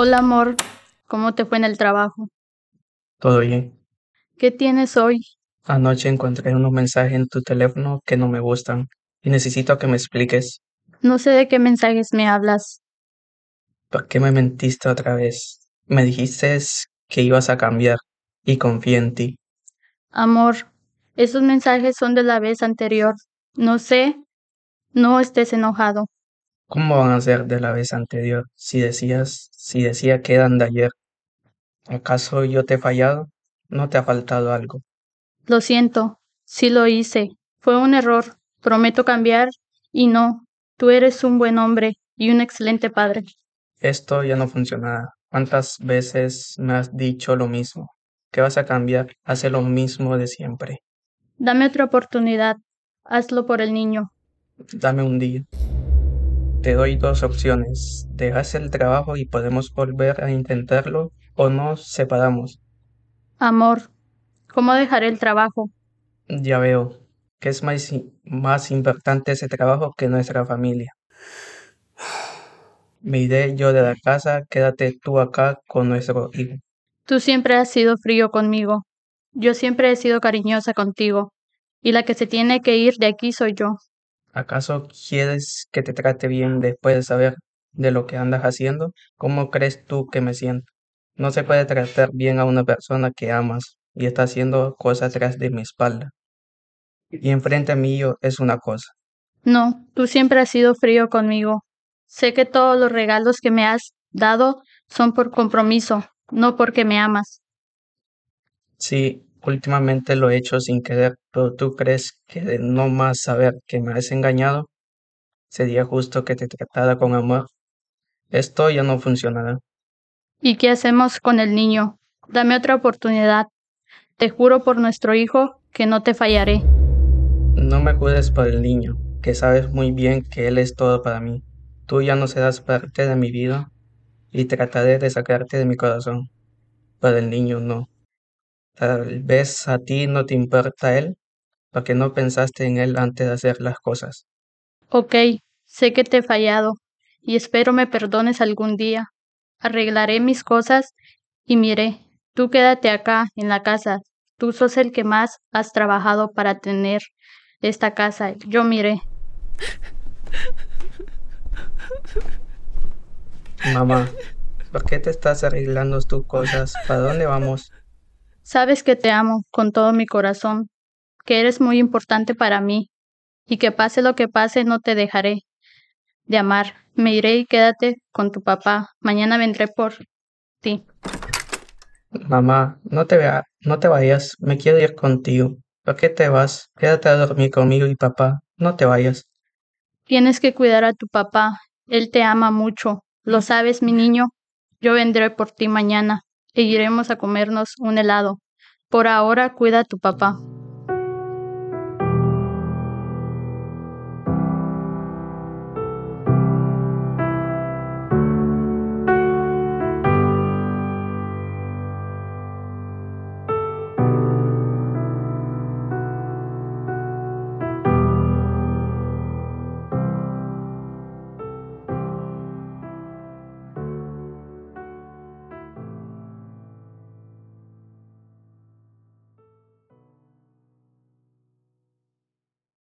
Hola amor, ¿cómo te fue en el trabajo? ¿Todo bien? ¿Qué tienes hoy? Anoche encontré unos mensajes en tu teléfono que no me gustan y necesito que me expliques No sé de qué mensajes me hablas. por qué me mentiste otra vez. Me dijiste que ibas a cambiar y confié en ti. Amor, esos mensajes son de la vez anterior. No sé, no estés enojado. ¿Cómo van a ser de la vez anterior si decías, si decía que eran de ayer? ¿Acaso yo te he fallado? ¿No te ha faltado algo? Lo siento, sí lo hice. Fue un error. Prometo cambiar y no. Tú eres un buen hombre y un excelente padre. Esto ya no funciona. ¿Cuántas veces me has dicho lo mismo? ¿Que vas a cambiar? Hace lo mismo de siempre. Dame otra oportunidad. Hazlo por el niño. Dame un día. Te doy dos opciones. Dejas el trabajo y podemos volver a intentarlo o nos separamos. Amor, ¿cómo dejaré el trabajo? Ya veo que es más, más importante ese trabajo que nuestra familia. Me iré yo de la casa, quédate tú acá con nuestro hijo. Tú siempre has sido frío conmigo. Yo siempre he sido cariñosa contigo. Y la que se tiene que ir de aquí soy yo. ¿Acaso quieres que te trate bien después de saber de lo que andas haciendo? ¿Cómo crees tú que me siento? No se puede tratar bien a una persona que amas y está haciendo cosas tras de mi espalda. Y enfrente a mí yo es una cosa. No, tú siempre has sido frío conmigo. Sé que todos los regalos que me has dado son por compromiso, no porque me amas. Sí, últimamente lo he hecho sin querer, pero tú crees que de no más saber que me has engañado, sería justo que te tratara con amor. Esto ya no funcionará. ¿Y qué hacemos con el niño? Dame otra oportunidad. Te juro por nuestro hijo que no te fallaré. No me jures por el niño, que sabes muy bien que él es todo para mí. Tú ya no serás parte de mi vida y trataré de sacarte de mi corazón. Pero el niño no. Tal vez a ti no te importa él, porque no pensaste en él antes de hacer las cosas. Ok, sé que te he fallado y espero me perdones algún día. Arreglaré mis cosas y mire, tú quédate acá en la casa. Tú sos el que más has trabajado para tener esta casa. Yo miré. Mamá, ¿por qué te estás arreglando tus cosas? ¿Para dónde vamos? Sabes que te amo con todo mi corazón, que eres muy importante para mí, y que pase lo que pase no te dejaré de amar. Me iré y quédate con tu papá. Mañana vendré por ti. Mamá, no te vea, no te vayas, me quiero ir contigo. ¿Por qué te vas? Quédate a dormir conmigo y papá, no te vayas. Tienes que cuidar a tu papá. Él te ama mucho. ¿Lo sabes, mi niño? Yo vendré por ti mañana e iremos a comernos un helado. Por ahora cuida a tu papá.